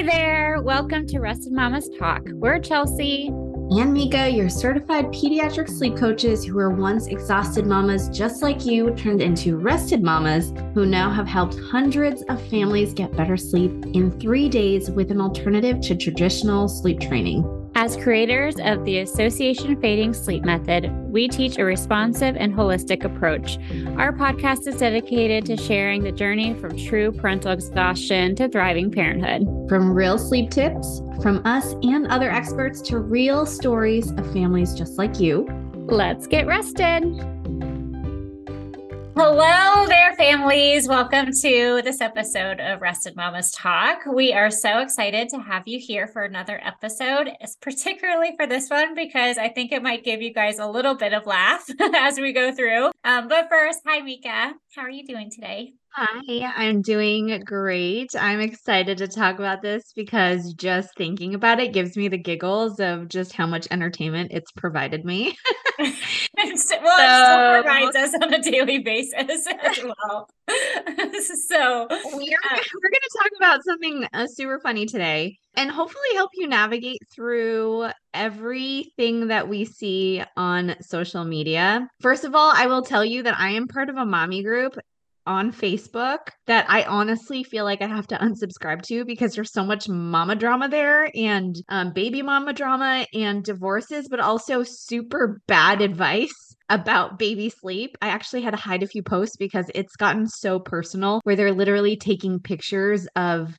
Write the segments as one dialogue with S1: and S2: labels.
S1: Hey there. Welcome to Rested Mamas Talk. We're Chelsea
S2: and Mika, your certified pediatric sleep coaches who were once exhausted mamas just like you turned into rested mamas who now have helped hundreds of families get better sleep in three days with an alternative to traditional sleep training.
S1: As creators of the Association Fading Sleep Method, we teach a responsive and holistic approach. Our podcast is dedicated to sharing the journey from true parental exhaustion to thriving parenthood.
S2: From real sleep tips from us and other experts to real stories of families just like you.
S1: Let's get rested. Hello there, families. Welcome to this episode of Rested Mamas Talk. We are so excited to have you here for another episode, particularly for this one because I think it might give you guys a little bit of laugh as we go through. Um, but first, hi, Mika. How are you doing today?
S2: Hi, I'm doing great. I'm excited to talk about this because just thinking about it gives me the giggles of just how much entertainment it's provided me.
S1: well, it still provides us on a daily basis as well. so
S2: uh, we're going to talk about something uh, super funny today and hopefully help you navigate through everything that we see on social media. First of all, I will tell you that I am part of a mommy group on Facebook that I honestly feel like I have to unsubscribe to because there's so much mama drama there and um, baby mama drama and divorces, but also super bad advice about baby sleep. I actually had to hide a few posts because it's gotten so personal where they're literally taking pictures of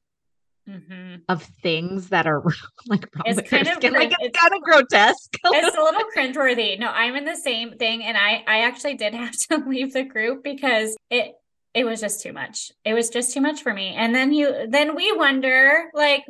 S2: Mm-hmm. of things that are like
S1: it's kind of
S2: skin. like it's, it's kind of grotesque.
S1: it's a little cringeworthy. No, I'm in the same thing, and I I actually did have to leave the group because it it was just too much. It was just too much for me. And then you then we wonder like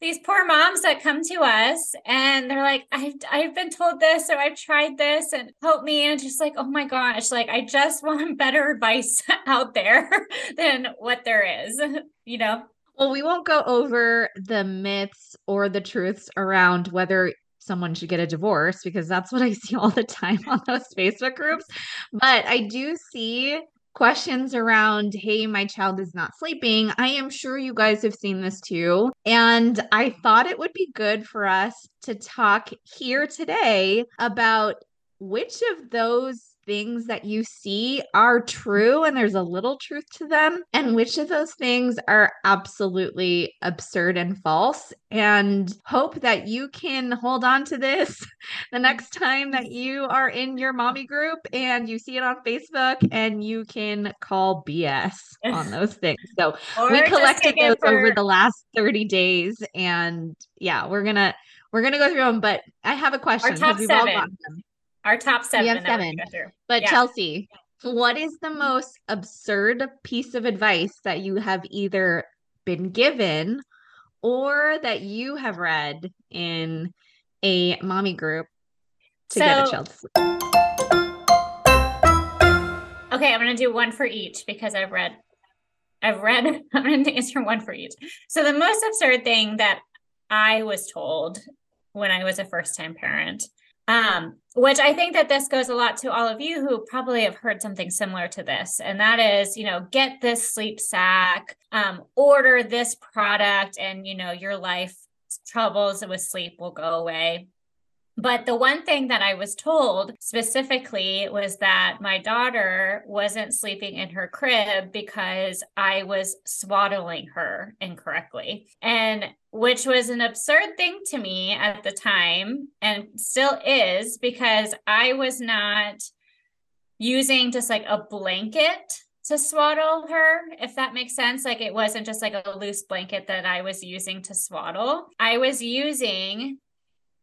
S1: these poor moms that come to us and they're like, I've, I've been told this or I've tried this and help me. And just like, oh my gosh, like I just want better advice out there than what there is, you know?
S2: Well, we won't go over the myths or the truths around whether someone should get a divorce because that's what I see all the time on those Facebook groups. But I do see questions around, hey, my child is not sleeping, I am sure you guys have seen this too. And I thought it would be good for us to talk here today about which of those things that you see are true and there's a little truth to them, and which of those things are absolutely absurd and false. And hope that you can hold on to this the next time that you are in your mommy group and you see it on Facebook and you can call BS on those things. So we collected those for... over the last 30 days. And yeah, we're going to. We're gonna go through them, but I have a question
S1: because we've seven. All gotten them. Our top seven. We have seven.
S2: But yeah. Chelsea, what is the most absurd piece of advice that you have either been given or that you have read in a mommy group to so, get a child to sleep?
S1: Okay, I'm going to do one for each because I've read I've read, I'm going to answer one for each. So, the most absurd thing that I was told when I was a first time parent um, which I think that this goes a lot to all of you who probably have heard something similar to this. And that is, you know, get this sleep sack, um, order this product, and, you know, your life troubles with sleep will go away. But the one thing that I was told specifically was that my daughter wasn't sleeping in her crib because I was swaddling her incorrectly. And which was an absurd thing to me at the time and still is because I was not using just like a blanket to swaddle her, if that makes sense. Like it wasn't just like a loose blanket that I was using to swaddle. I was using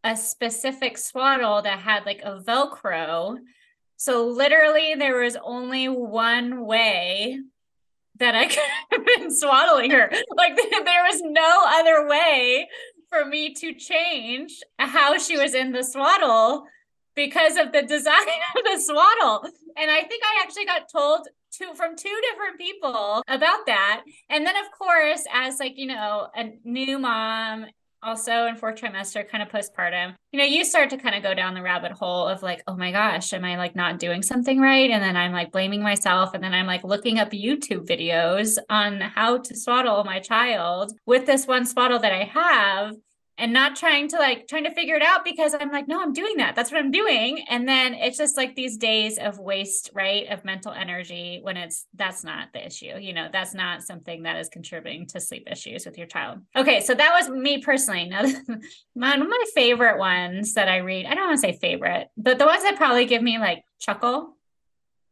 S1: a specific swaddle that had like a Velcro. So literally, there was only one way that I could have been swaddling her. Like there was no other way for me to change how she was in the swaddle because of the design of the swaddle. And I think I actually got told two from two different people about that. And then of course, as like, you know, a new mom also in fourth trimester, kind of postpartum, you know, you start to kind of go down the rabbit hole of like, oh my gosh, am I like not doing something right? And then I'm like blaming myself. And then I'm like looking up YouTube videos on how to swaddle my child with this one swaddle that I have and not trying to like trying to figure it out because I'm like, no, I'm doing that. That's what I'm doing. And then it's just like these days of waste, right? Of mental energy when it's that's not the issue. You know, that's not something that is contributing to sleep issues with your child. Okay. So that was me personally. Now, one of my favorite ones that I read, I don't want to say favorite, but the ones that probably give me like chuckle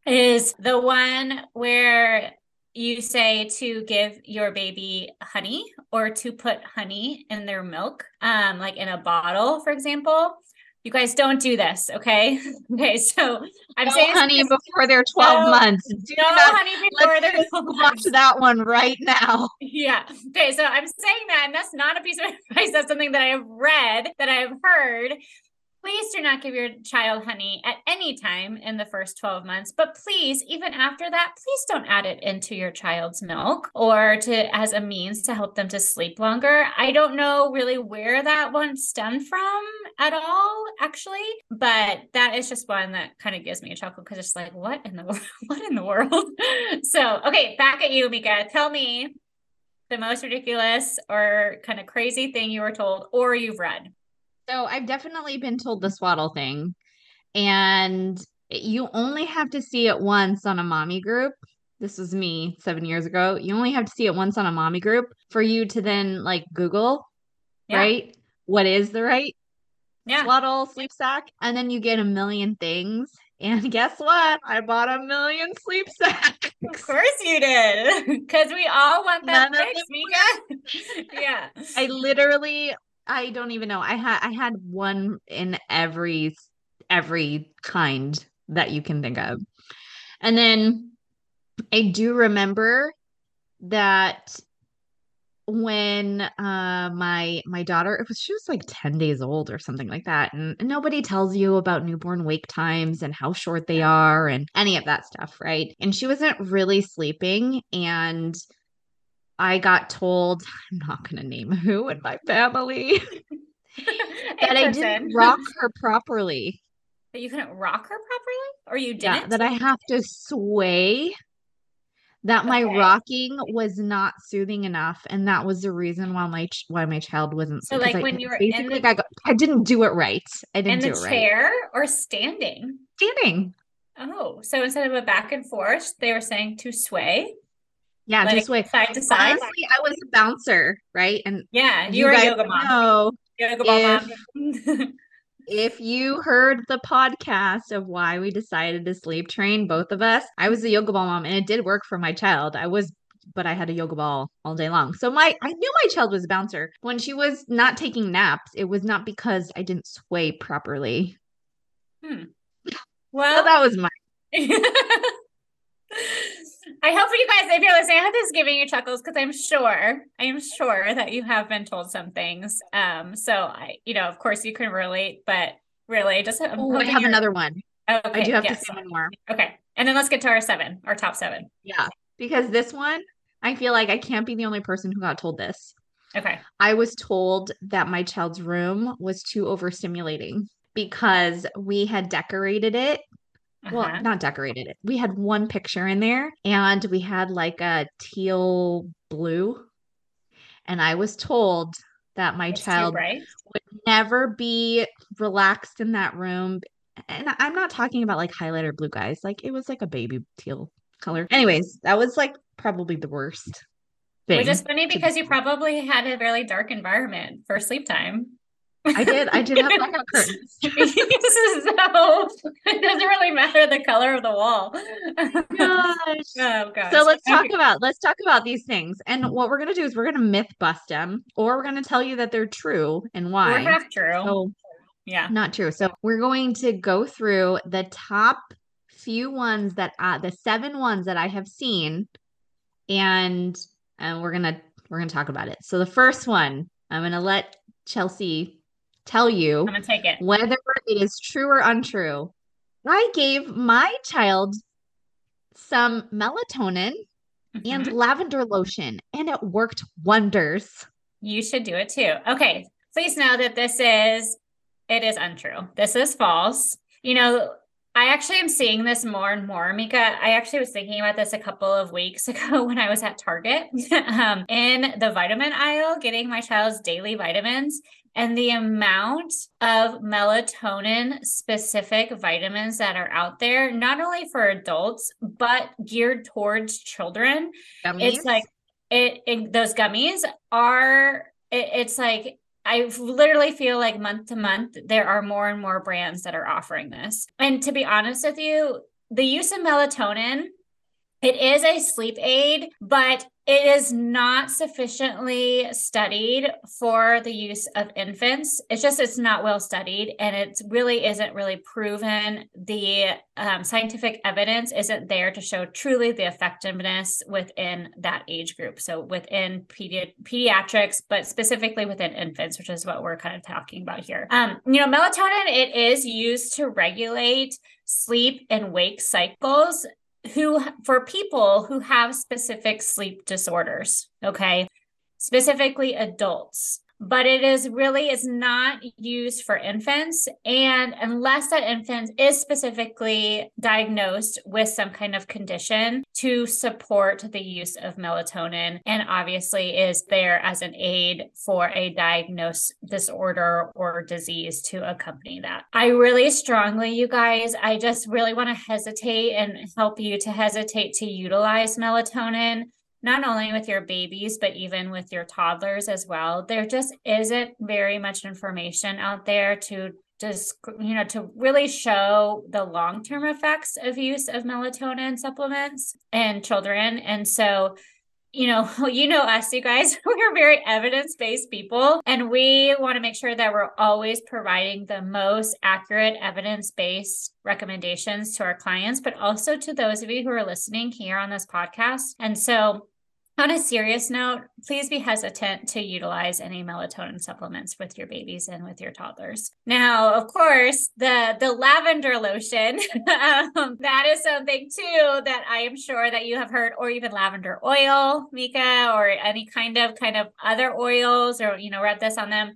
S1: is the one where you say to give your baby honey or to put honey in their milk, um, like in a bottle, for example. You guys don't do this, okay? Okay, so
S2: I'm no saying honey before they're 12 no, months. Do
S1: no not, honey before they're 12
S2: months. Watch that one right now.
S1: Yeah. Okay, so I'm saying that, and that's not a piece of advice. That's something that I have read, that I have heard, Please do not give your child honey at any time in the first 12 months, but please, even after that, please don't add it into your child's milk or to as a means to help them to sleep longer. I don't know really where that one stemmed from at all, actually, but that is just one that kind of gives me a chuckle because it's like, what in the world? What in the world? so, okay, back at you, Mika. Tell me the most ridiculous or kind of crazy thing you were told or you've read.
S2: So I've definitely been told the swaddle thing, and you only have to see it once on a mommy group. This was me seven years ago. You only have to see it once on a mommy group for you to then like Google, yeah. right? What is the right yeah. swaddle sleep sack? And then you get a million things. And guess what? I bought a million sleep sacks.
S1: Of course you did. Because we all want that None Mika. yeah.
S2: I literally I don't even know. I had I had one in every every kind that you can think of. And then I do remember that when uh my my daughter it was she was like 10 days old or something like that and, and nobody tells you about newborn wake times and how short they are and any of that stuff right and she wasn't really sleeping and I got told, I'm not going to name who in my family, that I didn't rock her properly.
S1: That you couldn't rock her properly? Or you didn't? Yeah,
S2: that I have to sway. That my okay. rocking was not soothing enough, and that was the reason why my why my child wasn't.
S1: So, like
S2: I,
S1: when you were in the,
S2: I, got, I didn't do it right. I didn't
S1: in
S2: the
S1: chair right. or standing.
S2: Standing.
S1: Oh, so instead of a back and forth, they were saying to sway.
S2: Yeah, like just wait.
S1: Side to side.
S2: Honestly, I was a bouncer, right? And
S1: yeah, you, you were a yoga mom.
S2: Know
S1: yoga if,
S2: mom. if you heard the podcast of why we decided to sleep train both of us, I was a yoga ball mom and it did work for my child. I was but I had a yoga ball all day long. So my I knew my child was a bouncer. When she was not taking naps, it was not because I didn't sway properly.
S1: Hmm. Well,
S2: so that was my
S1: I hope you guys, if you're listening, I hope this is giving you chuckles because I'm sure, I am sure that you have been told some things. Um, so I, you know, of course you can relate, but really just
S2: oh, I have another one.
S1: Okay,
S2: I do have
S1: yes.
S2: to say one more.
S1: Okay. And then let's get to our seven, our top seven.
S2: Yeah. Because this one, I feel like I can't be the only person who got told this.
S1: Okay.
S2: I was told that my child's room was too overstimulating because we had decorated it uh-huh. well not decorated. It we had one picture in there and we had like a teal blue. And i was told that my child would never be relaxed in that room. And i'm not talking about like highlighter blue guys. Like it was like a baby teal color. Anyways that was like probably the worst
S1: thing which is funny because you probably had a really dark environment for sleep time
S2: I did. I did have blackout curtains. so
S1: it doesn't really matter the color of the wall.
S2: Gosh. Oh gosh. So let's talk okay. about let's talk about these things. And what we're gonna do is we're gonna myth bust them, or we're gonna tell you that they're true and why.
S1: Or half true. So,
S2: yeah. Not true. So we're going to go through the top few ones that uh, the seven ones that I have seen, and and we're gonna we're gonna talk about it. So the first one, I'm gonna let Chelsea tell you
S1: I'm gonna take it.
S2: whether it is true or untrue. I gave my child some melatonin mm-hmm. and lavender lotion, and it worked wonders.
S1: You should do it too. Okay. please know that this is it is untrue. This is false. You know, I actually am seeing this more and more, Mika. I actually was thinking about this a couple of weeks ago when I was at Target um, in the vitamin aisle getting my child's daily vitamins. And the amount of melatonin specific vitamins that are out there, not only for adults, but geared towards children. Gummies? It's like it, it, those gummies are, it, it's like I literally feel like month to month, there are more and more brands that are offering this. And to be honest with you, the use of melatonin, it is a sleep aid, but it is not sufficiently studied for the use of infants. It's just it's not well studied, and it really isn't really proven. The um, scientific evidence isn't there to show truly the effectiveness within that age group. So within pedi- pediatrics, but specifically within infants, which is what we're kind of talking about here. Um, you know, melatonin it is used to regulate sleep and wake cycles who for people who have specific sleep disorders okay? Specifically adults but it is really is not used for infants. And unless that infant is specifically diagnosed with some kind of condition to support the use of melatonin and obviously is there as an aid for a diagnosed disorder or disease to accompany that. I really strongly you guys i just really want to hesitate and help you to hesitate to utilize melatonin not only with your babies, but even with your toddlers as well. There just isn't very much information out there to just, you know, to really show the long term effects of use of melatonin supplements in children. And so, you know, you know us, you guys, we're very evidence based people, and we want to make sure that we're always providing the most accurate evidence based recommendations to our clients, but also to those of you who are listening here on this podcast. And so, on a serious note, please be hesitant to utilize any melatonin supplements with your babies and with your toddlers. Now, of course, the the lavender lotion um, that is something too that I am sure that you have heard, or even lavender oil, Mika, or any kind of kind of other oils, or you know, read this on them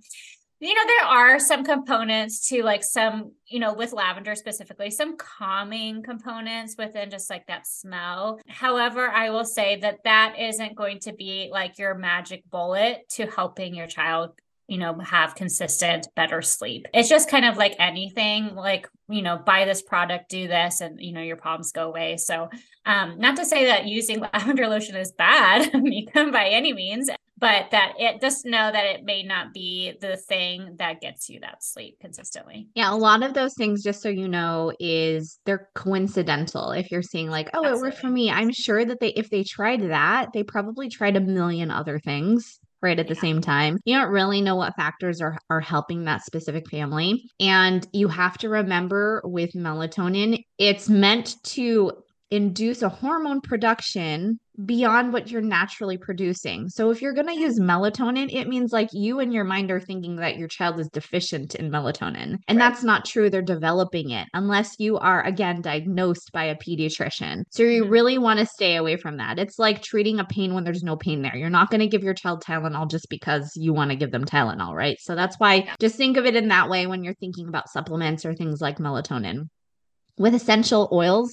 S1: you know there are some components to like some you know with lavender specifically some calming components within just like that smell. However i will say that that isn't going to be like your magic bullet to helping your child you know have consistent better sleep. It's just kind of like anything like you know buy this product do this and you know your problems go away. So um not to say that using lavender lotion is bad by any means but that it just know that it may not be the thing that gets you that sleep consistently.
S2: Yeah, a lot of those things, just so you know, is they're coincidental. If you're seeing like, oh, Absolutely. it worked for me, I'm sure that they if they tried that, they probably tried a million other things right at the same time. You don't really know what factors are are helping that specific family. And you have to remember with melatonin, it's meant to induce a hormone production beyond what you're naturally producing. So if you're going to use melatonin, it means like you and your mind are thinking that your child is deficient in melatonin. And right. that's not true. They're developing it unless you are again diagnosed by a pediatrician. So you mm-hmm. really want to stay away from that. It's like treating a pain when there's no pain there. You're not going to give your child Tylenol just because you want to give them Tylenol, right? So that's why just think of it in that way when you're thinking about supplements or things like melatonin. With essential oils,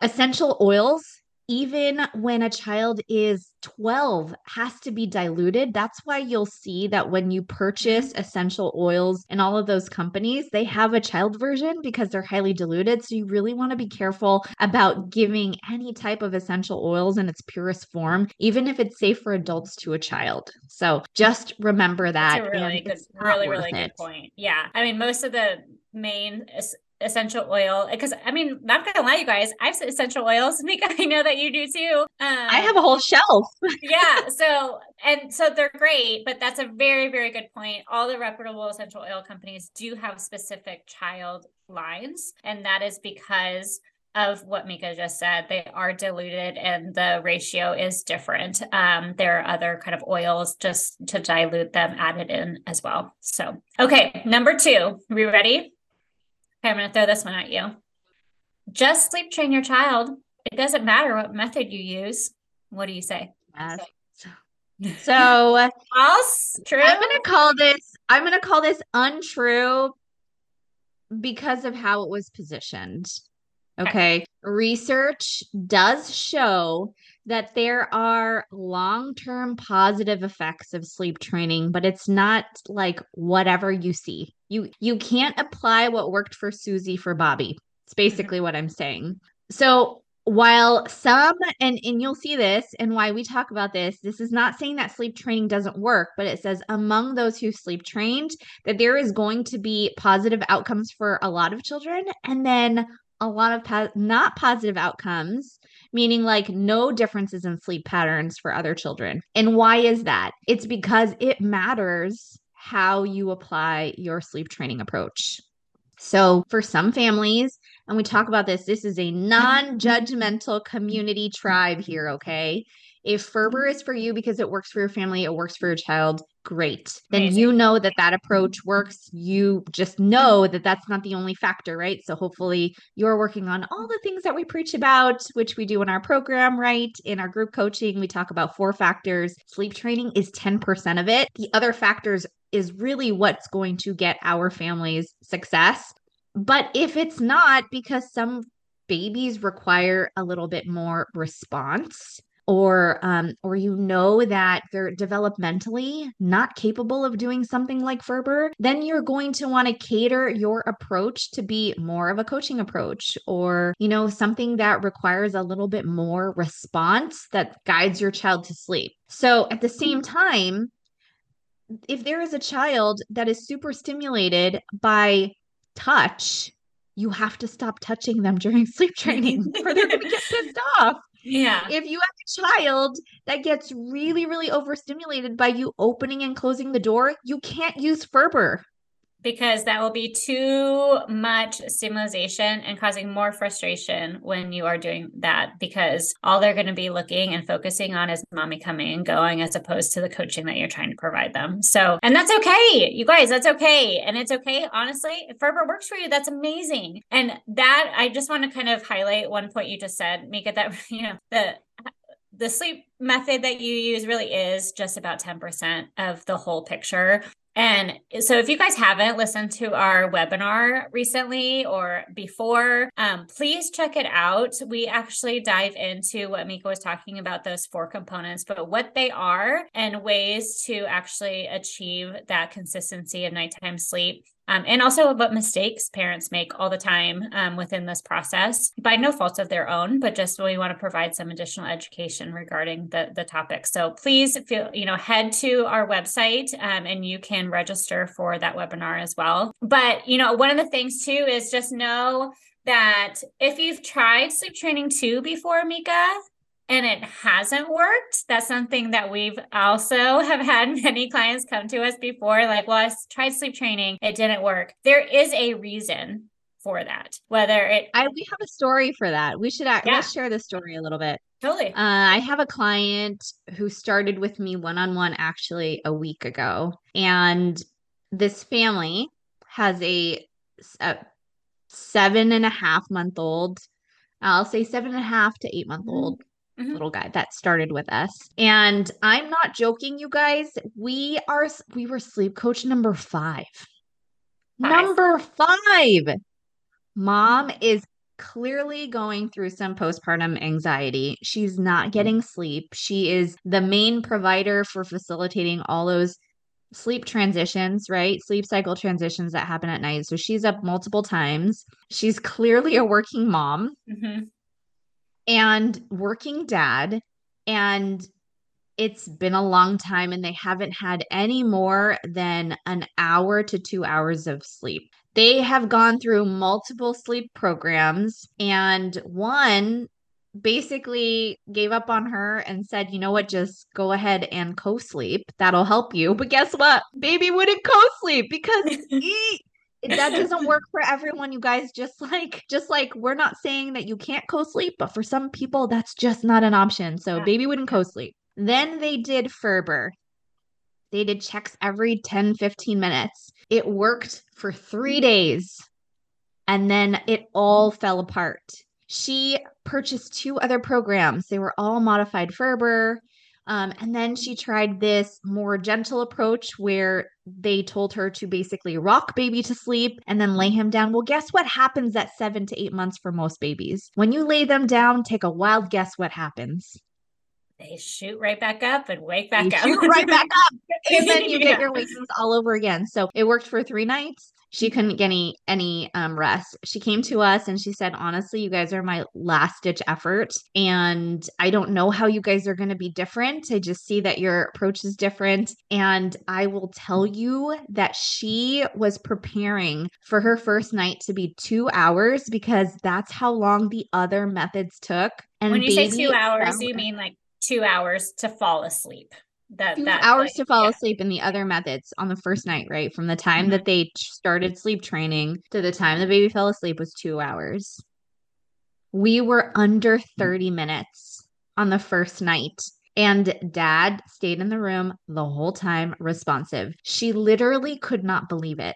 S2: essential oils even when a child is 12 has to be diluted. That's why you'll see that when you purchase mm-hmm. essential oils and all of those companies they have a child version because they're highly diluted. So you really want to be careful about giving any type of essential oils in its purest form even if it's safe for adults to a child. So just remember that
S1: That's a really good really really good point. Yeah. I mean most of the main essential oil because I mean, not gonna lie, you guys, I have essential oils. Mika, I know that you do too.
S2: Um, I have a whole shelf.
S1: yeah. So and so they're great, but that's a very, very good point. All the reputable essential oil companies do have specific child lines, and that is because of what Mika just said. They are diluted and the ratio is different. Um, there are other kind of oils just to dilute them added in as well. So, okay, number two, are we ready? Okay, I'm going to throw this one at you. Just sleep train your child. It doesn't matter what method you use. What do you say?
S2: Yes. So
S1: false, true.
S2: I'm going to call this I'm going to call this untrue because of how it was positioned. Okay. okay. Research does show that there are long term positive effects of sleep training, but it's not like whatever you see. You you can't apply what worked for Susie for Bobby. It's mm-hmm. basically what I'm saying. So while some and and you'll see this and why we talk about this this is not saying that sleep training doesn't work but it says among those who sleep trained that there is going to be positive outcomes for a lot of children and then a lot of po- not positive outcomes meaning like no differences in sleep patterns for other children. And why is that? It's because it matters how you apply your sleep training approach. So, for some families, and we talk about this, this is a non judgmental community tribe here, okay? If Ferber is for you because it works for your family, it works for your child, great. Then Amazing. you know that that approach works. You just know that that's not the only factor, right? So hopefully you're working on all the things that we preach about, which we do in our program, right? In our group coaching, we talk about four factors. Sleep training is 10% of it. The other factors is really what's going to get our families success. But if it's not, because some babies require a little bit more response, or um, or you know that they're developmentally not capable of doing something like Ferber, then you're going to want to cater your approach to be more of a coaching approach, or you know something that requires a little bit more response that guides your child to sleep. So at the same time, if there is a child that is super stimulated by touch, you have to stop touching them during sleep training or they're going to get pissed off.
S1: Yeah.
S2: If you have a child that gets really, really overstimulated by you opening and closing the door, you can't use Ferber
S1: because that will be too much stimulation and causing more frustration when you are doing that because all they're going to be looking and focusing on is mommy coming and going as opposed to the coaching that you're trying to provide them. So, and that's okay. You guys, that's okay. And it's okay. Honestly, if Ferber works for you, that's amazing. And that I just want to kind of highlight one point you just said, make it that, you know, the the sleep method that you use really is just about 10% of the whole picture. And so, if you guys haven't listened to our webinar recently or before, um, please check it out. We actually dive into what Mika was talking about those four components, but what they are and ways to actually achieve that consistency of nighttime sleep um, and also what mistakes parents make all the time um, within this process by no fault of their own, but just we want to provide some additional education regarding the, the topic. So please feel, you know, head to our website um, and you can register for that webinar as well. But, you know, one of the things too is just know that if you've tried sleep training two before, Mika, and it hasn't worked. That's something that we've also have had many clients come to us before like well i tried sleep training it didn't work. There is a reason for that whether it
S2: i we have a story for that. We should yeah. let's share the story a little bit.
S1: Totally. Uh,
S2: i have a client who started with me one-on-one actually a week ago and this family has a, a seven and a half month old I'll say seven and a half to eight month old mm-hmm. little guy that started with us. And I'm not joking, you guys. We are we were sleep coach number five. five. Number five. Mom is clearly going through some postpartum anxiety. She's not getting sleep. She is the main provider for facilitating all those sleep transitions, right? Sleep cycle transitions that happen at night. So she's up multiple times. She's clearly a working mom. Mm-hmm and working dad and it's been a long time and they haven't had any more than an hour to 2 hours of sleep. They have gone through multiple sleep programs and one basically gave up on her and said, "You know what? Just go ahead and co-sleep. That'll help you." But guess what? Baby wouldn't co-sleep because he that doesn't work for everyone you guys just like just like we're not saying that you can't co-sleep but for some people that's just not an option. So yeah. baby wouldn't co-sleep. Then they did ferber. They did checks every 10 15 minutes. It worked for three days and then it all fell apart. She purchased two other programs. They were all modified ferber Um, and then she tried this more gentle approach where they told her to basically rock baby to sleep and then lay him down. Well, guess what happens at seven to eight months for most babies? When you lay them down, take a wild guess what happens
S1: they shoot right back up and wake back
S2: you
S1: up.
S2: Shoot right back up. And then you yeah. get your wakings all over again. So it worked for three nights. She couldn't get any any um, rest. She came to us and she said, "Honestly, you guys are my last ditch effort, and I don't know how you guys are going to be different. I just see that your approach is different, and I will tell you that she was preparing for her first night to be two hours because that's how long the other methods took."
S1: And when you say two hours, you mean like two hours to fall asleep.
S2: That, two that hours like, to fall yeah. asleep in the other methods on the first night, right? From the time mm-hmm. that they started sleep training to the time the baby fell asleep was two hours. We were under 30 minutes on the first night. And dad stayed in the room the whole time, responsive. She literally could not believe it.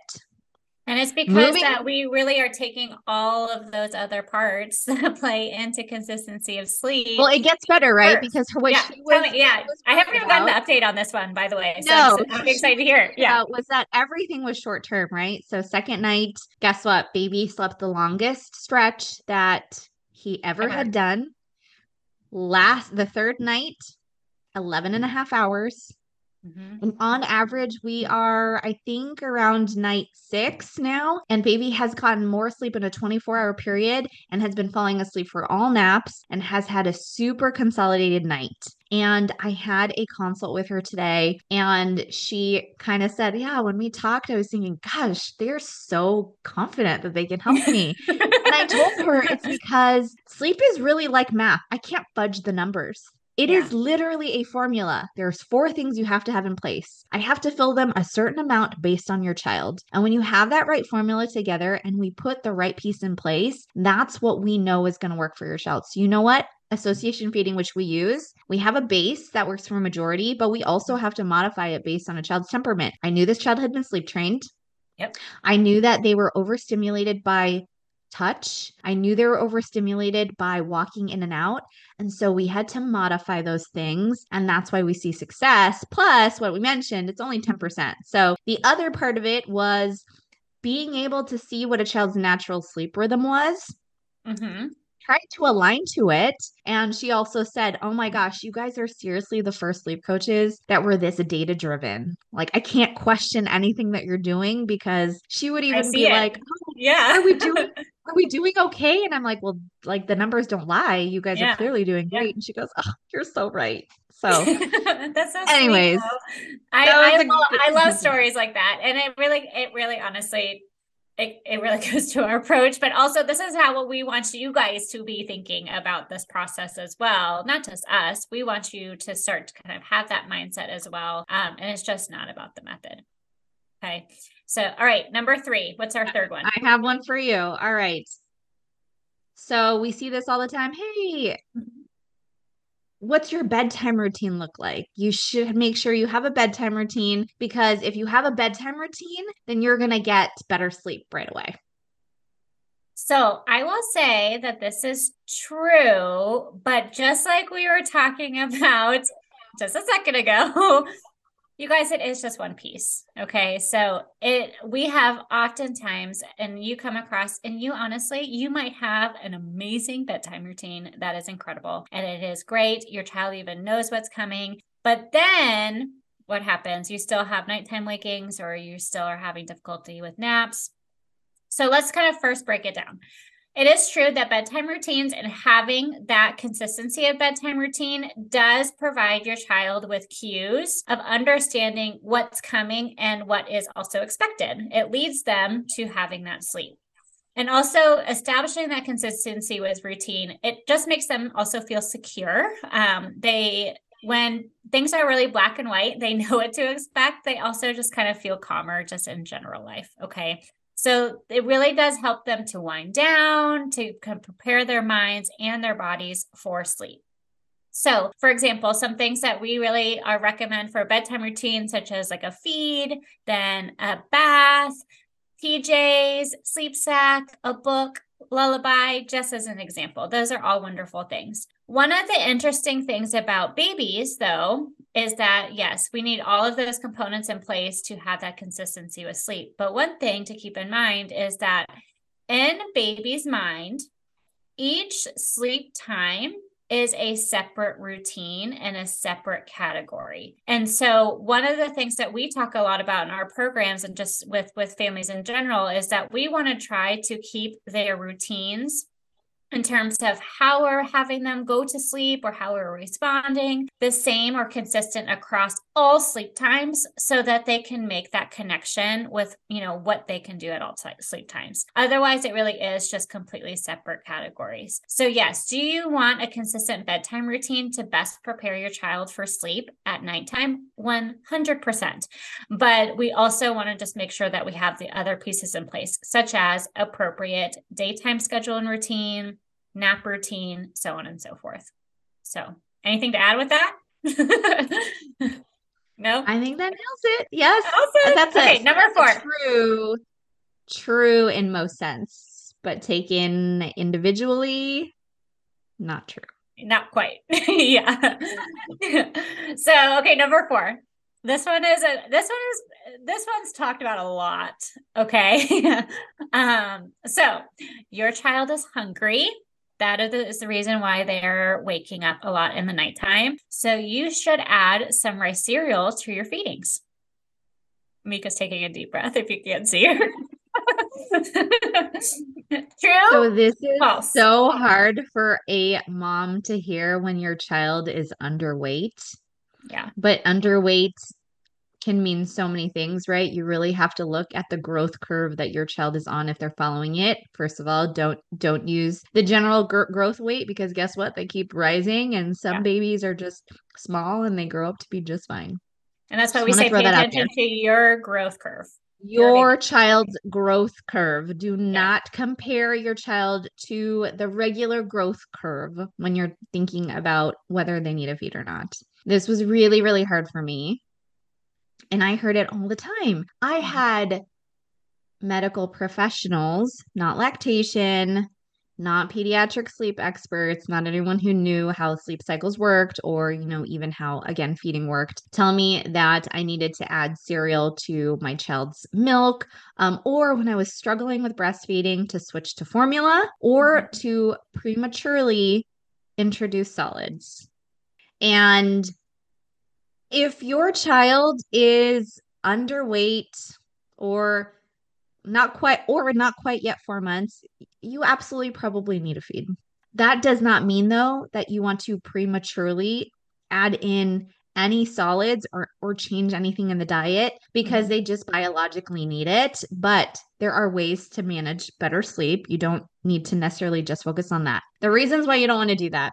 S1: And it's because Moving- that we really are taking all of those other parts that play into consistency of sleep.
S2: Well, it gets better, right? First. Because what
S1: yeah.
S2: she was,
S1: me, yeah. I haven't even gotten the update on this one, by the way. So no, I'm, I'm excited to hear. Yeah.
S2: Was that everything was short term, right? So second night, guess what? Baby slept the longest stretch that he ever uh-huh. had done. Last the third night, 11 and a half hours. Mm-hmm. And on average, we are, I think, around night six now. And baby has gotten more sleep in a 24 hour period and has been falling asleep for all naps and has had a super consolidated night. And I had a consult with her today, and she kind of said, Yeah, when we talked, I was thinking, Gosh, they're so confident that they can help me. and I told her it's because sleep is really like math. I can't fudge the numbers. It yeah. is literally a formula. There's four things you have to have in place. I have to fill them a certain amount based on your child. And when you have that right formula together and we put the right piece in place, that's what we know is going to work for your child. So you know what? association fading, which we use, we have a base that works for a majority, but we also have to modify it based on a child's temperament. I knew this child had been sleep trained.
S1: Yep.
S2: I knew that they were overstimulated by touch. I knew they were overstimulated by walking in and out. And so we had to modify those things. And that's why we see success. Plus, what we mentioned, it's only 10%. So the other part of it was being able to see what a child's natural sleep rhythm was. Mm-hmm tried to align to it. And she also said, Oh my gosh, you guys are seriously the first sleep coaches that were this data driven. Like, I can't question anything that you're doing because she would even be it. like, oh,
S1: Yeah,
S2: are we doing? Are we doing okay? And I'm like, well, like the numbers don't lie. You guys yeah. are clearly doing great. Yeah. And she goes, oh, you're so right. So,
S1: that's so
S2: anyways,
S1: I, I, love, I love stories like that. And it really, it really honestly it, it really goes to our approach but also this is how we want you guys to be thinking about this process as well not just us we want you to start to kind of have that mindset as well um, and it's just not about the method okay. So all right number three. What's our third one?
S2: I have one for you. All right. So we see this all the time. Hey what's your bedtime routine look like? You should make sure you have a bedtime routine because if you have a bedtime routine, then you're going to get better sleep right away.
S1: So I will say that this is true, but just like we were talking about just a second ago, you guys it is just one piece okay? So it we have oftentimes and you come across and you honestly you might have an amazing bedtime routine that is incredible and it is great. Your child even knows what's coming. But then what happens? You still have nighttime wakings or you still are having difficulty with naps. So let's kind of first break it down it is true that bedtime routines and having that consistency of bedtime routine does provide your child with cues of understanding what's coming and what is also expected. It leads them to having that sleep. And also establishing that consistency with routine, it just makes them also feel secure. Um, they when things are really black and white, they know what to expect. They also just kind of feel calmer just in general life. Okay. So it really does help them to wind down, to prepare their minds and their bodies for sleep. So, for example, some things that we really are recommend for a bedtime routine, such as like a feed, then a bath, PJs, sleep sack, a book, lullaby, just as an example. Those are all wonderful things. One of the interesting things about babies, though, is that yes, we need all of those components in place to have that consistency with sleep. But one thing to keep in mind is that in baby's mind, each sleep time is a separate routine and a separate category. And so one of the things that we talk a lot about in our programs and just with with families in general is that we want to try to keep their routines in terms of how we're having them go to sleep or how we're responding the same or consistent across all sleep times so that they can make that connection with you know what they can do at all t- sleep times. Otherwise it really is just completely separate categories. So yes do you want a consistent bedtime routine to best prepare your child for sleep at nighttime? 100% but we also want to just make sure that we have the other pieces in place such as appropriate daytime schedule and routine nap routine, so on and so forth. So, anything to add with that? no,
S2: I think that nails it. Yes,
S1: awesome. that's okay. A, number four,
S2: true, true in most sense, but taken individually, not true.
S1: Not quite. yeah. so, okay, number four. This one is a this one is this one's talked about a lot. Okay. um, so your child is hungry that is the reason why they're waking up a lot in the nighttime. So you should add some rice cereal to your feedings. Mika's taking a deep breath if you can't see her. True.
S2: So this is False. so hard for a mom to hear when your child is underweight.
S1: Yeah.
S2: But underweight can mean so many things, right? You really have to look at the growth curve that your child is on if they're following it. First of all, don't don't use the general gr- growth weight because guess what? They keep rising and some yeah. babies are just small and they grow up to be just fine.
S1: And that's why we say pay attention to your growth curve.
S2: Your child's growth curve. Do yeah. not compare your child to the regular growth curve when you're thinking about whether they need a feed or not. This was really, really hard for me and I heard it all the time. I had medical professionals, not lactation, not pediatric sleep experts, not anyone who knew how sleep cycles worked or, you know, even how, again, feeding worked, tell me that I needed to add cereal to my child's milk, um, or when I was struggling with breastfeeding, to switch to formula or mm-hmm. to prematurely introduce solids. And if your child is underweight or not quite or not quite yet 4 months, you absolutely probably need a feed. That does not mean though that you want to prematurely add in any solids or or change anything in the diet because mm-hmm. they just biologically need it but there are ways to manage better sleep you don't need to necessarily just focus on that the reasons why you don't want to do that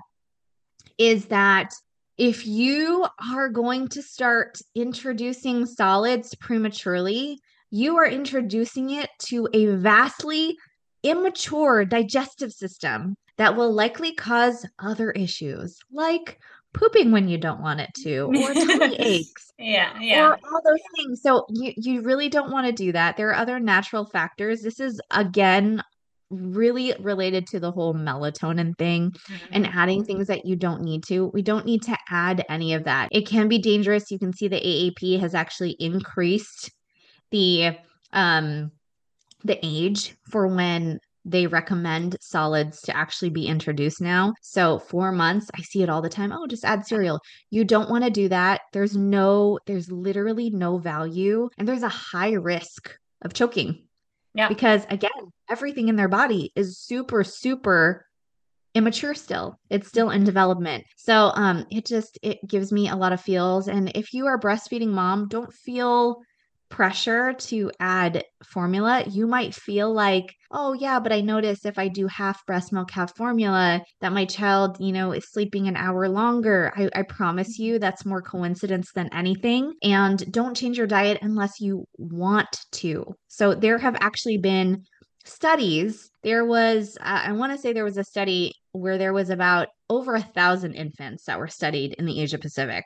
S2: is that if you are going to start introducing solids prematurely, you are introducing it to a vastly immature digestive system that will likely cause other issues like pooping when you don't want it to or tummy aches
S1: yeah yeah.
S2: or all those things. So you, you really don't want to do that. There are other natural factors. This is again really related to the whole melatonin thing mm-hmm. and adding things that you don't need to. We don't need to add any of that. It can be dangerous. You can see the AAP has actually increased the um the age for when they recommend solids to actually be introduced now. So, 4 months, I see it all the time. Oh, just add cereal. You don't want to do that. There's no there's literally no value and there's a high risk of choking
S1: yeah.
S2: Because again, everything in their body is super, super immature still. It's still in development. So um it just it gives me a lot of feels. And if you are breastfeeding mom, don't feel pressure to add formula, you might feel like, oh, yeah, but I notice if I do half breast milk, half formula, that my child, you know, is sleeping an hour longer. I, I promise you that's more coincidence than anything. And don't change your diet unless you want to. So there have actually been studies. There was, uh, I want to say there was a study where there was about over a thousand infants that were studied in the Asia Pacific.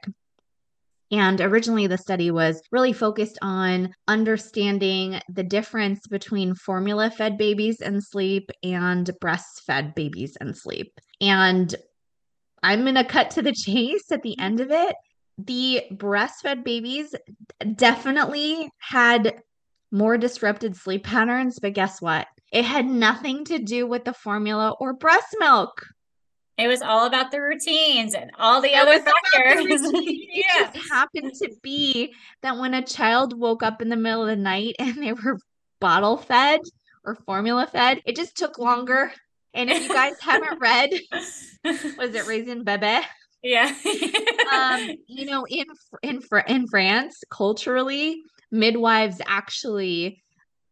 S2: And originally, the study was really focused on understanding the difference between formula fed babies and sleep and breastfed babies and sleep. And I'm going to cut to the chase at the end of it. The breastfed babies definitely had more disrupted sleep patterns, but guess what? It had nothing to do with the formula or breast milk.
S1: It was all about the routines and all the it other factors.
S2: The yeah. It just happened to be that when a child woke up in the middle of the night and they were bottle fed or formula fed, it just took longer. And if you guys haven't read, was it Raising Bebe?
S1: Yeah.
S2: um, you know, in in in France, culturally, midwives actually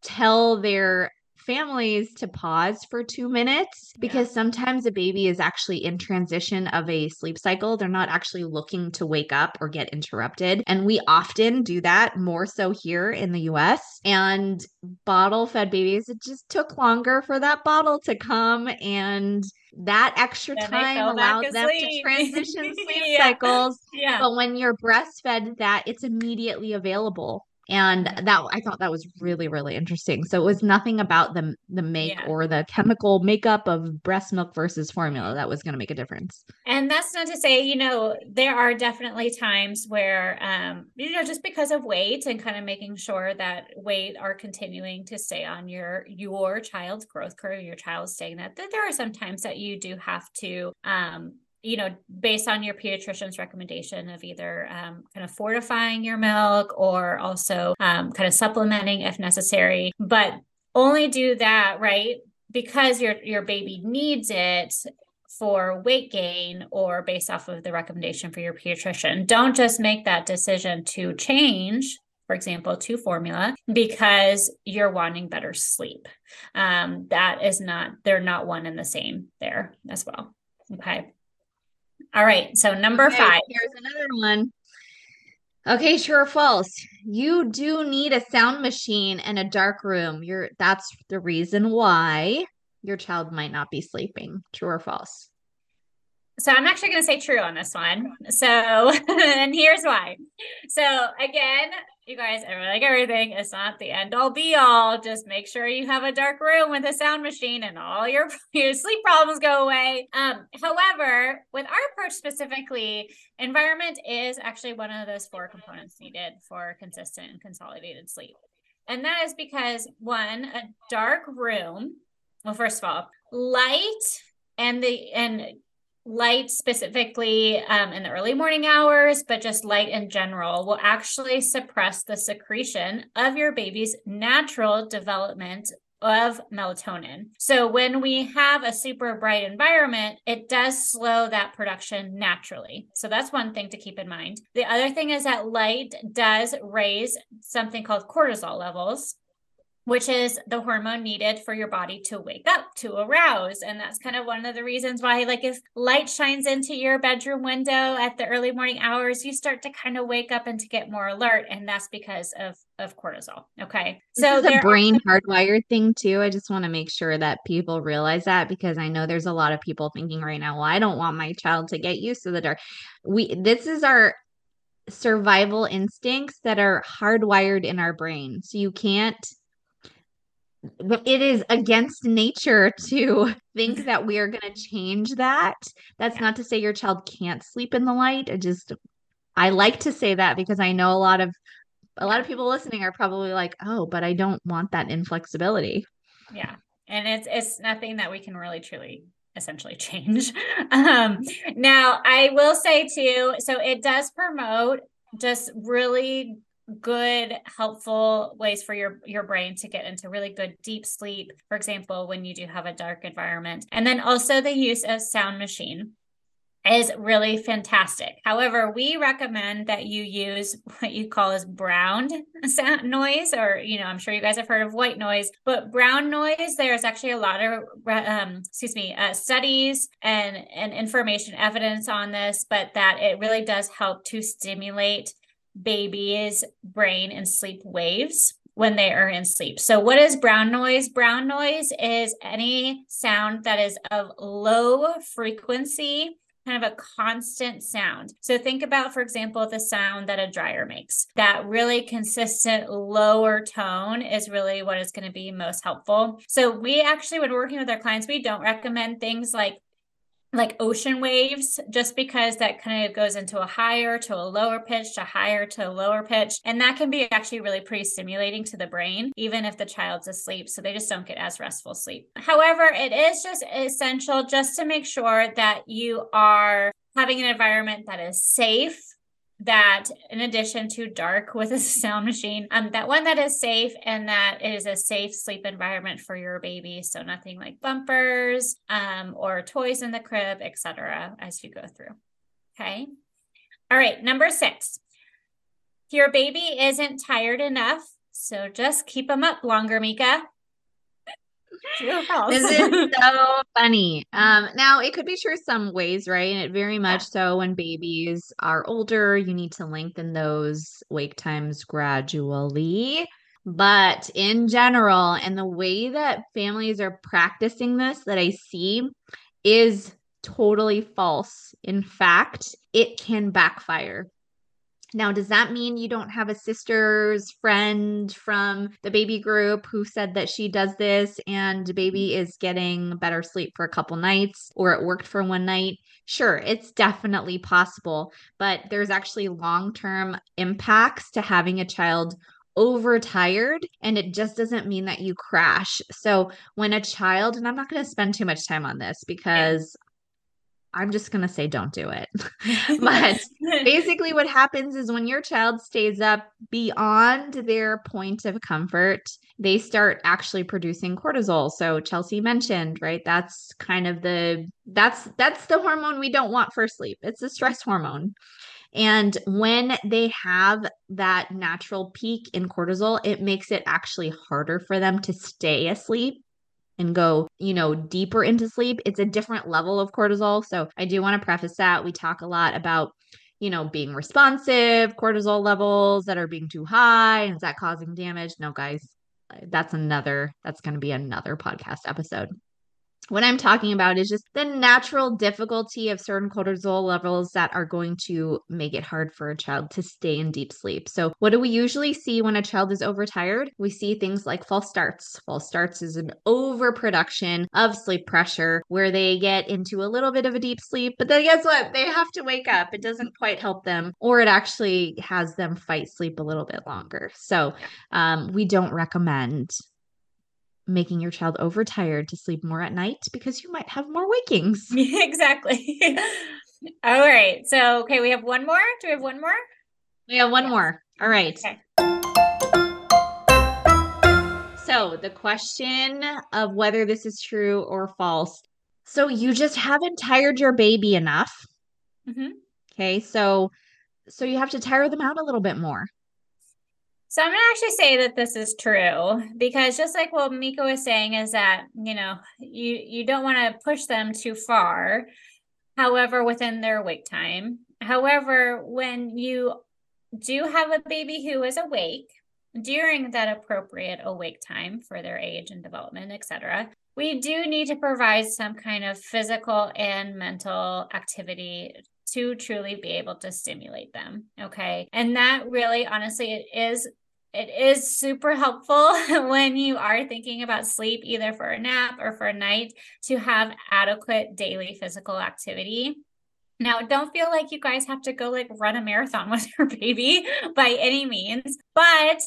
S2: tell their families to pause for two minutes because yeah. sometimes a baby is actually in transition of a sleep cycle. They're not actually looking to wake up or get interrupted. And we often do that more so here in the US. And bottle fed babies, it just took longer for that bottle to come. And that extra then time allows them to transition sleep yeah. cycles. Yeah. But when you're breastfed, that it's immediately available and that I thought that was really really interesting. So it was nothing about the the make yeah. or the chemical makeup of breast milk versus formula that was going to make a difference.
S1: And that's not to say, you know, there are definitely times where um you know just because of weight and kind of making sure that weight are continuing to stay on your your child's growth curve, your child's staying that that there are some times that you do have to um you know, based on your pediatrician's recommendation of either um, kind of fortifying your milk or also um, kind of supplementing if necessary, but only do that right because your your baby needs it for weight gain or based off of the recommendation for your pediatrician. Don't just make that decision to change for example, to formula because you're wanting better sleep. Um, that is not, they're not one and the same there as well. Okay. All right. So number okay, five.
S2: Here's another one. Okay, true or false? You do need a sound machine and a dark room. You're that's the reason why your child might not be sleeping. True or false?
S1: So I'm actually going to say true on this one. So, and here's why. So again, you guys, like everything, it's not the end all be all. Just make sure you have a dark room with a sound machine and all your, your sleep problems go away. Um, however, with our approach specifically, environment is actually one of those four components needed for consistent and consolidated sleep. And that is because one, a dark room, well, first of all, light and the and light specifically um, in the early morning hours, but just light in general will actually suppress the secretion of your baby's natural development of melatonin. So when we have a super bright environment, it does slow that production naturally. So that's one thing to keep in mind. The other thing is that light does raise something called cortisol levels which is the hormone needed for your body to wake up, to arouse. And that's kind of one of the reasons why, like, if light shines into your bedroom window at the early morning hours, you start to kind of wake up and to get more alert. And that's because of of cortisol. Okay.
S2: So the brain are- hardwired thing too. I just want to make sure that people realize that because I know there's a lot of people thinking right now, well, I don't want my child to get used to the dark. We this is our survival instincts that are hardwired in our brain. So you can't it is against nature to think that we are going to change that. That's yeah. not to say your child can't sleep in the light. I just I like to say that because I know a lot of a lot of people listening are probably like, "Oh, but I don't want that inflexibility."
S1: Yeah. And it's it's nothing that we can really truly essentially change. Um now I will say too, so it does promote just really good helpful ways for your your brain to get into really good deep sleep for example when you do have a dark environment and then also the use of sound machine is really fantastic. However, we recommend that you use what you call as brown sound noise, or you know, I'm sure you guys have heard of white noise, but brown noise. There's actually a lot of, um, excuse me, uh, studies and and information evidence on this, but that it really does help to stimulate baby's brain and sleep waves when they are in sleep. So, what is brown noise? Brown noise is any sound that is of low frequency, kind of a constant sound. So, think about, for example, the sound that a dryer makes. That really consistent lower tone is really what is going to be most helpful. So, we actually, when working with our clients, we don't recommend things like like ocean waves just because that kind of goes into a higher to a lower pitch to higher to a lower pitch. And that can be actually really pretty stimulating to the brain even if the child's asleep so they just don't get as restful sleep. However it is just essential just to make sure that you are having an environment that is safe that in addition to dark with a sound machine um that one that is safe and that is a safe sleep environment for your baby. So nothing like bumpers um or toys in the crib etc as you go through. Okay? All right number six. Your baby isn't tired enough so just keep them up longer mika
S2: this is so funny. Um, now it could be true some ways, right? And it very much yeah. so when babies are older, you need to lengthen those wake times gradually. But in general, and the way that families are practicing this that I see is totally false. In fact, it can backfire. Now, does that mean you don't have a sister's friend from the baby group who said that she does this and the baby mm-hmm. is getting better sleep for a couple nights or it worked for one night? Sure, it's definitely possible, but there's actually long term impacts to having a child overtired and it just doesn't mean that you crash. So when a child and I'm not going to spend too much time on this because I'm just going to say don't do it. but basically, what happens is when your child stays up beyond their point of comfort, they start actually producing cortisol. So Chelsea mentioned, right? That's kind of the that's that's the hormone we don't want for sleep. It's a stress hormone. And when they have that natural peak in cortisol, it makes it actually harder for them to stay asleep and go, you know, deeper into sleep, it's a different level of cortisol. So I do want to preface that. We talk a lot about, you know, being responsive, cortisol levels that are being too high. And is that causing damage? No, guys, that's another, that's going to be another podcast episode. What I'm talking about is just the natural difficulty of certain cortisol levels that are going to make it hard for a child to stay in deep sleep. So, what do we usually see when a child is overtired? We see things like false starts. False starts is an overproduction of sleep pressure where they get into a little bit of a deep sleep, but then guess what? They have to wake up. It doesn't quite help them, or it actually has them fight sleep a little bit longer. So, um, we don't recommend making your child overtired to sleep more at night because you might have more wakings.
S1: exactly. All right. So, okay, we have one more. Do we have one more?
S2: We have one more. All right. Okay. So, the question of whether this is true or false. So, you just haven't tired your baby enough. Mm-hmm. Okay. So, so you have to tire them out a little bit more.
S1: So I'm going to actually say that this is true because just like what Mika was saying is that, you know, you you don't want to push them too far. However, within their wake time. However, when you do have a baby who is awake during that appropriate awake time for their age and development, etc., we do need to provide some kind of physical and mental activity to truly be able to stimulate them. Okay. And that really, honestly, it is it is super helpful when you are thinking about sleep, either for a nap or for a night, to have adequate daily physical activity. Now, don't feel like you guys have to go like run a marathon with your baby by any means, but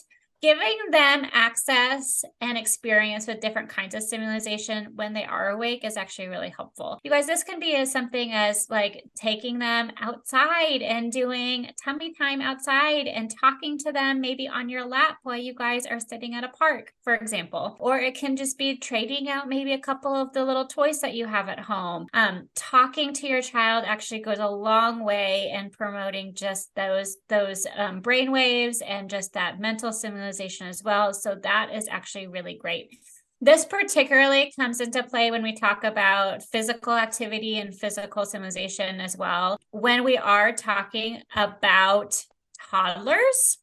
S1: giving them access and experience with different kinds of stimulation when they are awake is actually really helpful. You guys, this can be as something as like taking them outside and doing tummy time outside and talking to them maybe on your lap while you guys are sitting at a park, for example. Or it can just be trading out maybe a couple of the little toys that you have at home. Um, talking to your child actually goes a long way in promoting just those those um, brain waves and just that mental stimulation as well. So that is actually really great. This particularly comes into play when we talk about physical activity and physical stimulation as well. When we are talking about toddlers,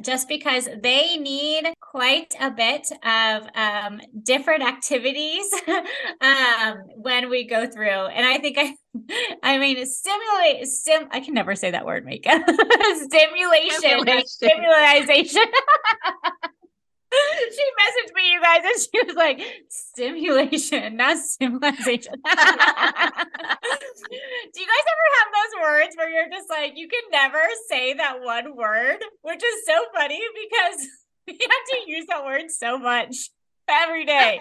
S1: just because they need quite a bit of um, different activities um, when we go through. And I think I, I mean, stimulate, stim. I can never say that word, Mika. Stimulation, stimulation. she messaged me, you guys, and she was like, stimulation, not stimulation. Do you guys ever have those words where you're just like, you can never say that one word, which is so funny because we have to use that word so much every day.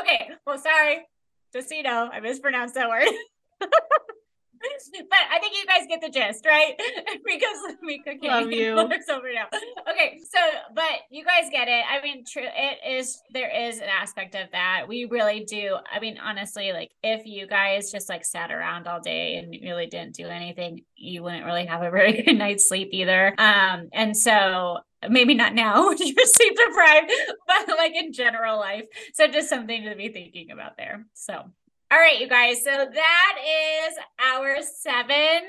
S1: Okay. Well, sorry. Just so you know, I mispronounced that word. But I think you guys get the gist, right? because Mika can't
S2: Love you.
S1: over now. Okay, so but you guys get it. I mean, true. It is there is an aspect of that. We really do. I mean, honestly, like if you guys just like sat around all day and really didn't do anything, you wouldn't really have a very good night's sleep either. Um, and so maybe not now when you're sleep deprived, but like in general life. So just something to be thinking about there. So all right, you guys. So that is our seven, I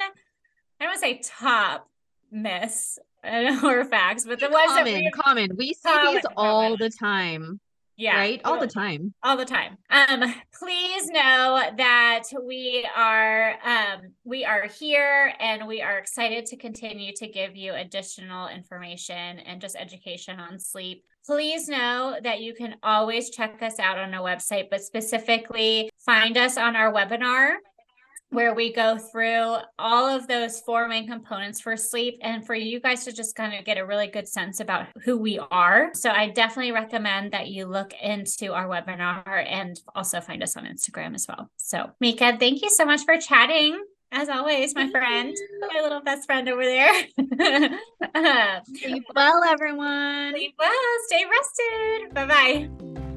S1: don't want to say top myths or facts, but the ones that
S2: Common,
S1: we
S2: common. We see
S1: Common,
S2: these all
S1: common.
S2: the time,
S1: yeah,
S2: right? All the time.
S1: all the time. Um, please know that we are um we are here and we are excited to continue to give you additional information and just education on sleep. Please know that you can always check us out on our website, but specifically find us on our webinar where we go through all of those four main components for sleep and for you guys to just kind of get a really good sense about who we are. So I definitely recommend that you look into our webinar and also find us on Instagram as well. So Mika, thank you so much for chatting. As always, my friend, my little best friend over there.
S2: Sleep well, everyone.
S1: sleep well, stay rested. Bye bye.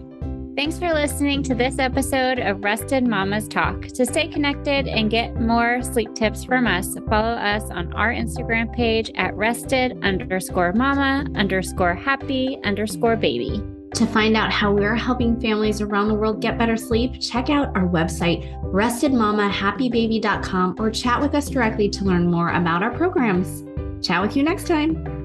S1: Thanks for listening to this episode of Rested Mamas Talk. To stay connected and get more sleep tips from us, follow us on our Instagram page at rested underscore mama underscore happy underscore baby.
S3: To find out how we're helping families around the world get better sleep, check out our website, restedmamahappybaby.com, or chat with us directly to learn more about our programs. Chat with you next time.